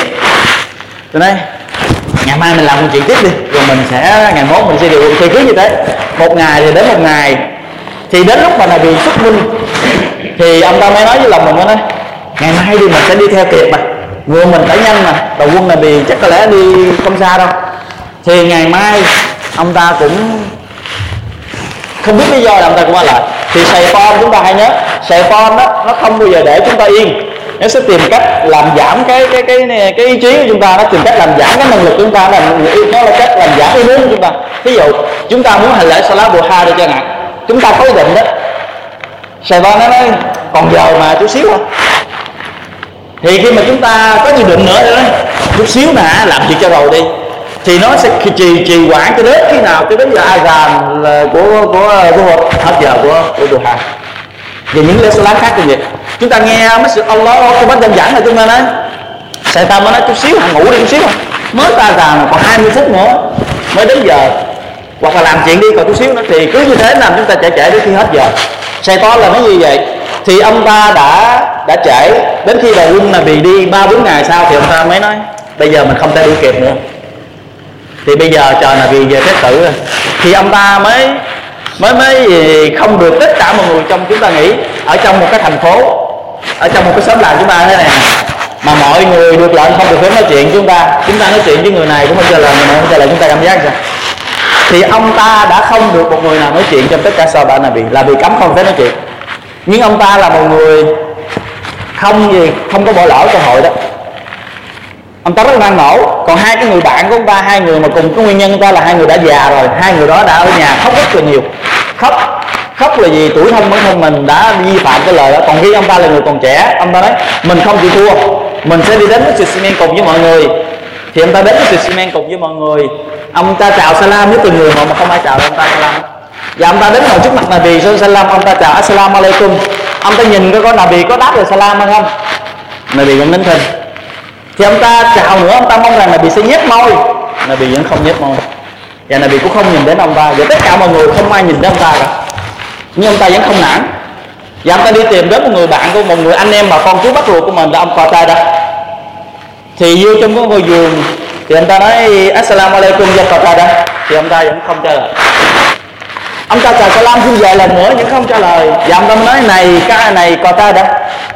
tôi nói ngày mai mình làm một chuyện tiếp đi. Rồi mình sẽ, ngày mốt mình sẽ điều thì cứ như thế. Một ngày thì đến một ngày. Thì đến lúc mà này bị xuất minh thì ông ta mới nói với lòng mình nói, ngày mai đi mình sẽ đi theo kịp mà. Người mình phải nhanh mà đầu quân này vì chắc có lẽ đi không xa đâu. Thì ngày mai ông ta cũng không biết lý do là ông ta cũng qua lại. Thì sài phong chúng ta hay nhớ, sài phong đó, nó không bao giờ để chúng ta yên nó sẽ tìm cách làm giảm cái cái cái cái, cái ý chí của chúng ta nó tìm cách làm giảm cái năng lực của chúng ta là nó là cách làm giảm ý muốn của chúng ta. Ví dụ chúng ta muốn hành lễ salat duha đi cho hạn chúng ta có ý định đó. Sài gòn nó nói còn giờ mà chút xíu thôi. Thì khi mà chúng ta có dự định nữa đó chút xíu mà làm việc cho rồi đi. Thì nó sẽ trì trì quản cho đến khi nào cho đến giờ azan của của của hợp giờ của của duha về những lễ salat khác như vậy. Chúng ta nghe mấy sự Allah không bắt đơn giản là chúng ta nói. Sẽ ta mới nói chút xíu, ngủ đi chút xíu. Mới ta rằng còn 20 phút nữa. Mới đến giờ. Hoặc là làm chuyện đi còn chút xíu nữa. Thì cứ như thế làm chúng ta chạy chạy đến khi hết giờ. Xe to là nó như vậy. Thì ông ta đã đã trễ. Đến khi đầu quân là bị đi ba bốn ngày sau thì ông ta mới nói, bây giờ mình không thể đuổi kịp nữa. Thì bây giờ chờ là vì về thế tử rồi. Thì ông ta mới mới mới không được tất cả mọi người trong chúng ta nghĩ ở trong một cái thành phố, ở trong một cái xóm làng chúng ta thế này. Mà mọi người được lệnh không được phép nói chuyện chúng ta chúng ta nói chuyện với người này cũng không cho lời người này không cho lời chúng ta cảm giác sao? Thì ông ta đã không được một người nào nói chuyện trong tất cả sao bạn là bị là bị cấm không phép nói chuyện. Nhưng ông ta là một người không gì không có bỏ lỡ cơ hội đó ông ta rất năng nổ còn hai cái người bạn của ông ta, hai người mà cùng cái nguyên nhân ta là hai người đã già rồi. Hai người đó đã ở nhà khóc rất là nhiều. Khóc khóc là gì tuổi thân bản thân mình đã vi phạm cái lời đó. Còn khi ông ta là người còn trẻ, ông ta nói, mình không chịu thua. Mình sẽ đi đến với sự xi cùng với mọi người. Thì ông ta đến với sự xi cùng với mọi người. Ông ta chào salam với từng người mà mà không ai chào ông ta salam. Và ông ta đến ngồi trước mặt Nabi Salam ông ta chào Assalamu alaikum ông ta nhìn cái con Nabi có đáp được salam hay không? Nabi vẫn đến thinh thì ông ta chào nữa, ông ta mong rằng là bị sẽ nhét môi. Là bị vẫn không nhét môi. Và là bị cũng không nhìn đến ông ta. Và tất cả mọi người không ai nhìn đến ông ta cả. Nhưng ông ta vẫn không nản. Và ông ta đi tìm đến một người bạn của một người anh em bà con chú bắt ruột của mình là ông tay đó thì vô trong cái ngôi giường thì ông ta nói, assalamu alaikum, ya đó thì ông ta vẫn không trả lời. Ông ta chào salam xin về lần nữa nhưng không trả lời. Và ông ta nói, này, cái này cò tay đó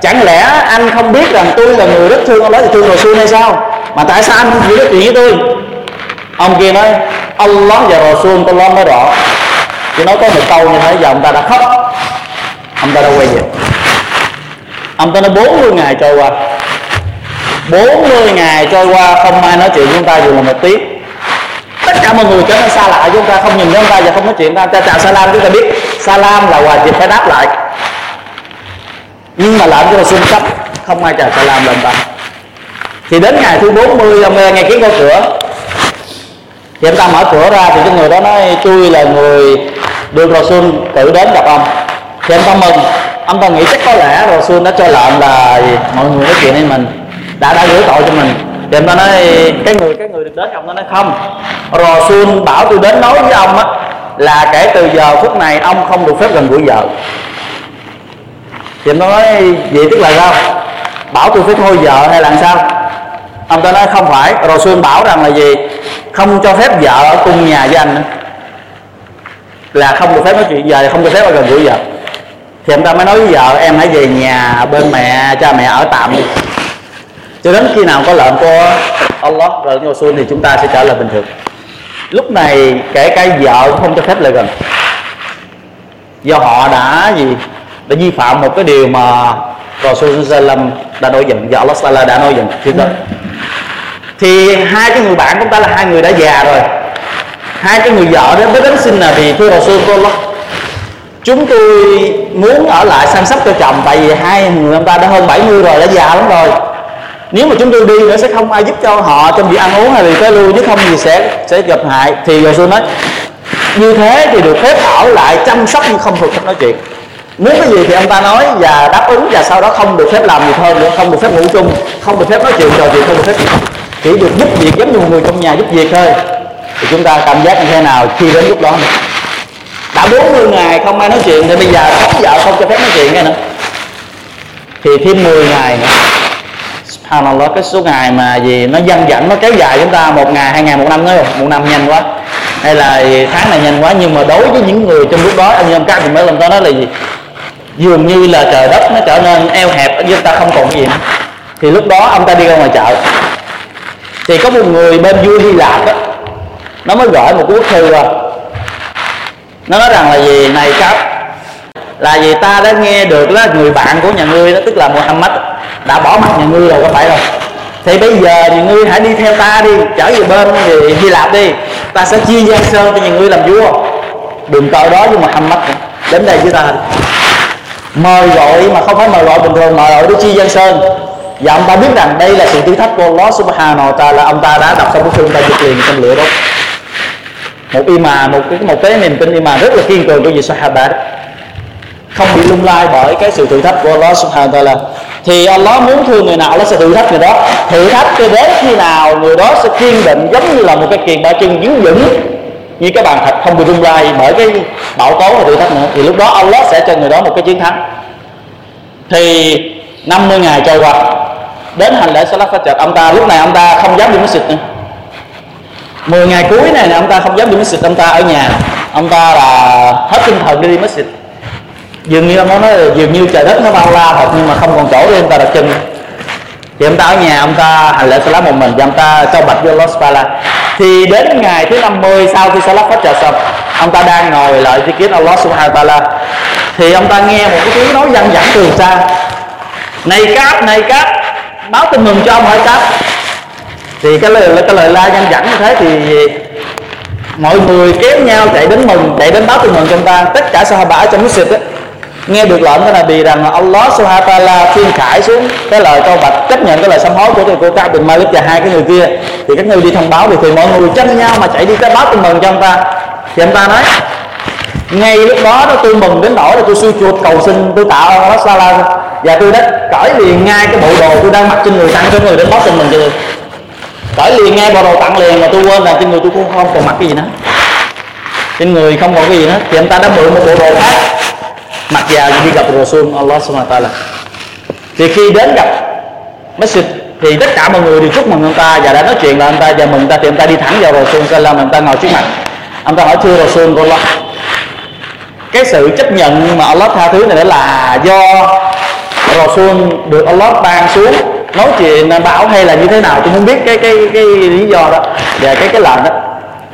chẳng lẽ anh không biết rằng tôi là người rất thương ông đó thì thương rồi xưa hay sao? Mà tại sao anh không chịu nói chuyện với tôi? Ông kia nói Allah và Rasul tôi lo nói rõ. Chỉ nói có một câu như thế, giờ ông ta đã khóc. Ông ta đã quay về. Ông ta nói 40 ngày trôi qua. 40 ngày trôi qua, không ai nói chuyện với chúng ta dù là một tiếng. Tất cả mọi người trở nên xa lạ chúng ta, không nhìn thấy ta và không nói chuyện ta. Ta chào salam, chúng ta biết, salam là hòa dịp phải đáp lại nhưng mà làm cho là xin cấp, không ai cả phải làm lần bằng thì đến ngày thứ 40 ông nghe tiếng gõ cửa. Thì ông ta mở cửa ra thì cái người đó nói, tôi là người được Rasul tự đến gặp ông. Thì ông ta mừng. Ông ta nghĩ chắc có lẽ Rasul đã cho lệnh là mọi người nói chuyện với mình, đã đã gửi tội cho mình. Thì ông ta nói, cái người cái người được đến ông nó nói không. Rasul bảo tôi đến nói với ông á là kể từ giờ phút này ông không được phép gần gũi vợ thì em nói, vậy tức là sao? Bảo tôi phải thôi vợ hay là sao? Ông ta nói, không phải, rồi xuân bảo rằng là gì? Không cho phép vợ ở cùng nhà với anh nữa. Là không được phép nói chuyện, giờ không được phép ở gần gũi vợ. Thì ông ta mới nói với vợ, em hãy về nhà bên mẹ, cha mẹ ở tạm đi. Cho đến khi nào có lệnh của Allah, rồi của xuân thì chúng ta sẽ trở lại bình thường. Lúc này kể cả vợ không cho phép lại gần. Do họ đã gì? Đã vi phạm một cái điều mà Rasul Sallam đã nổi giận và Allah Sala đã nổi giận. Trước đó thì hai cái người bạn của chúng ta là hai người đã già rồi. Hai cái người vợ đó mới đến xin là vì thưa Rasul Allah chúng tôi muốn ở lại săn sóc cho chồng tại vì hai người ông ta đã hơn 70 rồi đã già lắm rồi. Nếu mà chúng tôi đi nữa sẽ không ai giúp cho họ trong việc ăn uống hay vì cái lưu chứ không gì sẽ sẽ gặp hại. Thì tôi nói như thế thì được phép ở lại chăm sóc nhưng không được phép nói chuyện muốn cái gì thì ông ta nói và đáp ứng và sau đó không được phép làm gì hơn nữa, không được phép ngủ chung, không được phép nói chuyện, trò chuyện, không được phép chỉ được giúp việc giống như một người trong nhà giúp việc thôi. Thì chúng ta cảm giác như thế nào khi đến lúc đó đã 40 ngày không ai nói chuyện thì bây giờ không vợ không cho phép nói chuyện nghe nữa. Thì thêm 10 ngày nữa. Subhanallah, cái số ngày mà gì nó dân dẳng nó kéo dài chúng ta một ngày, hai ngày, một năm nữa một năm nhanh quá. Hay là tháng này nhanh quá, nhưng mà đối với những người trong lúc đó anh em các thì mới làm ta nói là gì? Dường như là trời đất nó trở nên eo hẹp chúng ta không còn gì nữa. Thì lúc đó ông ta đi ra ngoài chợ. Thì có một người bên vua hy lạp đó nó mới gửi một bức thư rồi nó nói rằng là gì? Này các là vì ta đã nghe được là người bạn của nhà ngươi đó, tức là Muhammad đã bỏ mặt nhà ngươi rồi, có phải rồi thì bây giờ nhà ngươi hãy đi theo ta đi, trở về bên thì Hy Lạp đi. Ta sẽ chia Giang Sơn cho nhà ngươi làm vua. Đừng coi đó với Muhammad đến đây với ta mời gọi mà không phải mời gọi bình thường mời gọi Đức chia Giang Sơn. Và ông ta biết rằng đây là sự thử thách của Allah Subhanahu wa Taala. Ông ta đã đọc xong bức thư ta giật liền trong lửa đó một iman một cái một cái niềm tin iman rất là kiên cường của vị Sahaba đó. Không bị lung lai bởi cái sự thử thách của Allah Subhanahu wa Taala. Thì Allah muốn thương người nào, Allah sẽ thử thách người đó. Thử thách cho đến khi nào người đó sẽ kiên định, giống như là một cái kiền ba chân dính vững như cái bàn thạch không bị rung lay bởi cái bão tố và thử thách nữa thì lúc đó Allah sẽ cho người đó một cái chiến thắng. Thì 50 ngày trôi qua đến hành lễ Salat Fajr ông ta lúc này ông ta không dám đi masjid nữa. 10 ngày cuối này, ông ta không dám đi masjid ông ta ở nhà ông ta là hết tinh thần đi đi masjid. Dường như ông nói dường như trời đất nó bao la thật nhưng mà không còn chỗ để ông ta đặt chân thì ông ta ở nhà, ông ta hành lễ salat một mình và ông ta cho bạch vô Los Pala. Thì đến ngày thứ 50 sau khi salat phát trà xong, ông ta đang ngồi lại thi kiến Allah subhanahu wa ta'ala. Thì ông ta nghe một cái tiếng nói văng vẳng từ xa. Này cáp này cáp, báo tin mừng cho ông hỏi cáp. Thì cái lời cái lời la văng vẳng như thế thì mọi người kéo nhau chạy đến mừng, chạy đến báo tin mừng cho ông ta. Tất cả sao ở trong cái ấy nghe được lệnh của Nabi rằng Allah Subhanahu wa ta'ala thiên khải xuống cái lời câu bạch chấp nhận cái lời sám hối của cô Ka'b bin Malik và hai cái người kia. Thì các người đi thông báo thì, thì mọi người tranh nhau mà chạy đi cái báo tin mừng cho ông ta. Thì ông ta nói ngay lúc đó đó tôi mừng đến nỗi là tôi suy chuột cầu xin tôi tạo Allah Sala và tôi đã cởi liền ngay cái bộ đồ tôi đang mặc trên người tặng cho người đến báo tin mừng cho tôi. Cởi liền ngay bộ đồ tặng liền mà tôi quên là trên người tôi cũng không còn mặc cái gì nữa. Trên người không còn cái gì nữa. Thì ông ta đã mượn một bộ đồ khác mặc vào đi gặp Rasul Allah subhanahu wa ta'ala. Thì khi đến gặp Masjid, thì tất cả mọi người đều chúc mừng ông ta và đã nói chuyện là ông ta và mừng ông ta thì ông ta đi thẳng vào Rasul Salam ông ta ngồi trước mặt. Ông ta hỏi, thưa Rasul của Allah, cái sự chấp nhận mà Allah tha thứ này là do Rasul được Allah ban xuống nói chuyện bảo hay là như thế nào? Tôi không biết cái cái cái lý do đó và cái cái lệnh đó.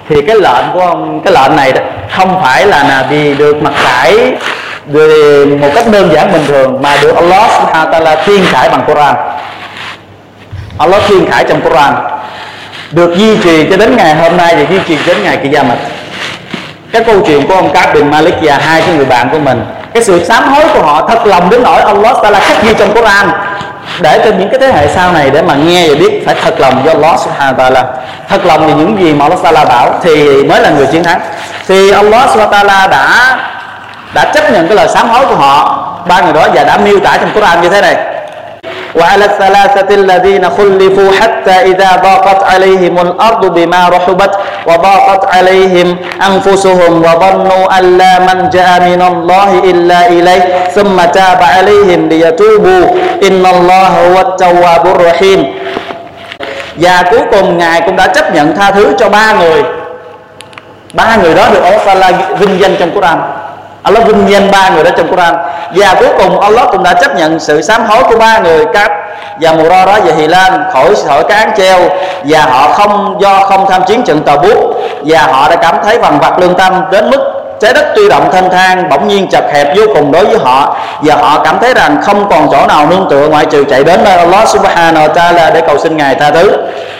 Thì cái lệnh của ông, cái lệnh này đó không phải là là vì được mặc khải về một cách đơn giản bình thường mà được Allah subhanahu wa ta'ala thiên khải bằng Quran. Allah thiên khải trong Quran. Được duy trì cho đến ngày hôm nay và duy trì đến ngày kia mặt cái câu chuyện của ông cáp bin Malik và hai cái người bạn của mình, cái sự sám hối của họ thật lòng đến nỗi Allah ta là khắc ghi trong Quran. Để cho những cái thế hệ sau này để mà nghe và biết phải thật lòng do Allah subhanahu wa ta'ala. Thật lòng vì những gì mà Allah ta'ala bảo thì mới là người chiến thắng. Thì Allah subhanahu wa ta'ala đã đã chấp nhận cái lời sám hối của họ ba người đó và đã miêu tả trong Quran như thế này وعلى الثلاثة الذين خلفوا حتى إذا ضاقت عليهم الأرض بما رحبت وضاقت عليهم أنفسهم وظنوا أن لا ملجأ من الله إلا إليه ثم تاب عليهم ليتوبوا إن الله هو التواب الرحيم và cuối cùng ngài cũng đã chấp nhận tha thứ cho ba người ba người đó được Allah Taala vinh danh trong Quran Allah vinh danh ba người đó trong Quran. Và cuối cùng Allah cũng đã chấp nhận sự sám hối của ba người các và mùa đó và Hì Lan khỏi khỏi cán treo. Và họ không do không tham chiến trận tàu bút. Và họ đã cảm thấy vằn vặt lương tâm đến mức trái đất tuy động thanh thang bỗng nhiên chật hẹp vô cùng đối với họ. Và họ cảm thấy rằng không còn chỗ nào nương tựa ngoại trừ chạy đến nơi Allah Subhanahu wa Taala để cầu xin ngài tha thứ.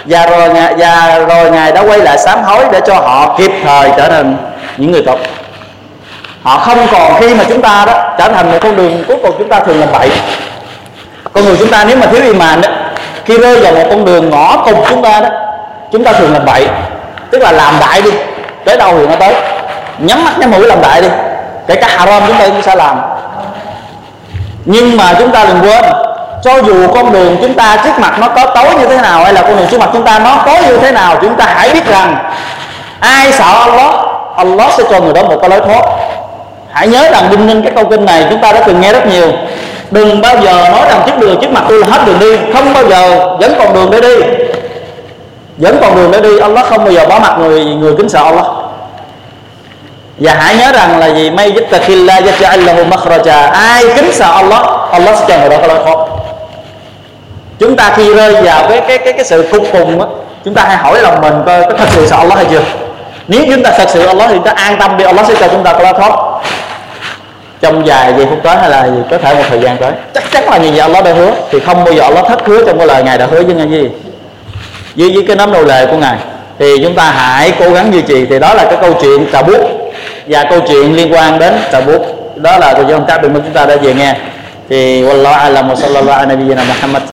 Và rồi ngài, và rồi ngài đã quay lại sám hối để cho họ kịp thời trở thành những người tốt họ không còn khi mà chúng ta đó trở thành một con đường cuối cùng chúng ta thường làm bậy con người chúng ta nếu mà thiếu iman đó khi rơi vào một con đường ngõ cùng chúng ta đó chúng ta thường làm bậy tức là làm đại đi tới đâu thì nó tới nhắm mắt nhắm mũi làm đại đi kể cả haram chúng ta cũng sẽ làm nhưng mà chúng ta đừng quên cho dù con đường chúng ta trước mặt nó có tối như thế nào hay là con đường trước mặt chúng ta nó có như thế nào chúng ta hãy biết rằng ai sợ Allah Allah sẽ cho người đó một cái lối thoát hãy nhớ rằng đinh ninh cái câu kinh này, chúng ta đã từng nghe rất nhiều. Đừng bao giờ nói rằng trước đường trước mặt tôi là hết đường đi. Không bao giờ. Vẫn còn đường để đi. Vẫn còn đường để đi. Allah không bao giờ bỏ mặt người người kính sợ Allah. Và hãy nhớ rằng là gì may yattaqillah yaj'al lahu makhraja. Ai kính sợ Allah Allah sẽ cho người đó có lối thoát chúng ta khi rơi vào cái cái cái cái sự cục cùng á, chúng ta hãy hỏi lòng mình coi có thật sự sợ Allah hay chưa. Nếu chúng ta thật sự Allah thì chúng ta an tâm đi, Allah sẽ cho chúng ta có lối thoát trong vài giây phút tới hay là gì, có thể một thời gian tới. Chắc chắn là như vậy Allah đã hứa, thì không bao giờ Allah thất hứa trong cái lời ngài đã hứa với ngài gì. Với với cái nắm đầu lệ của ngài, thì chúng ta hãy cố gắng duy trì. Thì đó là cái câu chuyện tà bút và câu chuyện liên quan đến tà bút đó là từ trong các đường chúng ta đã về nghe. Thì, wallahu alam wa sallallahu ala nabiyyina muhammad.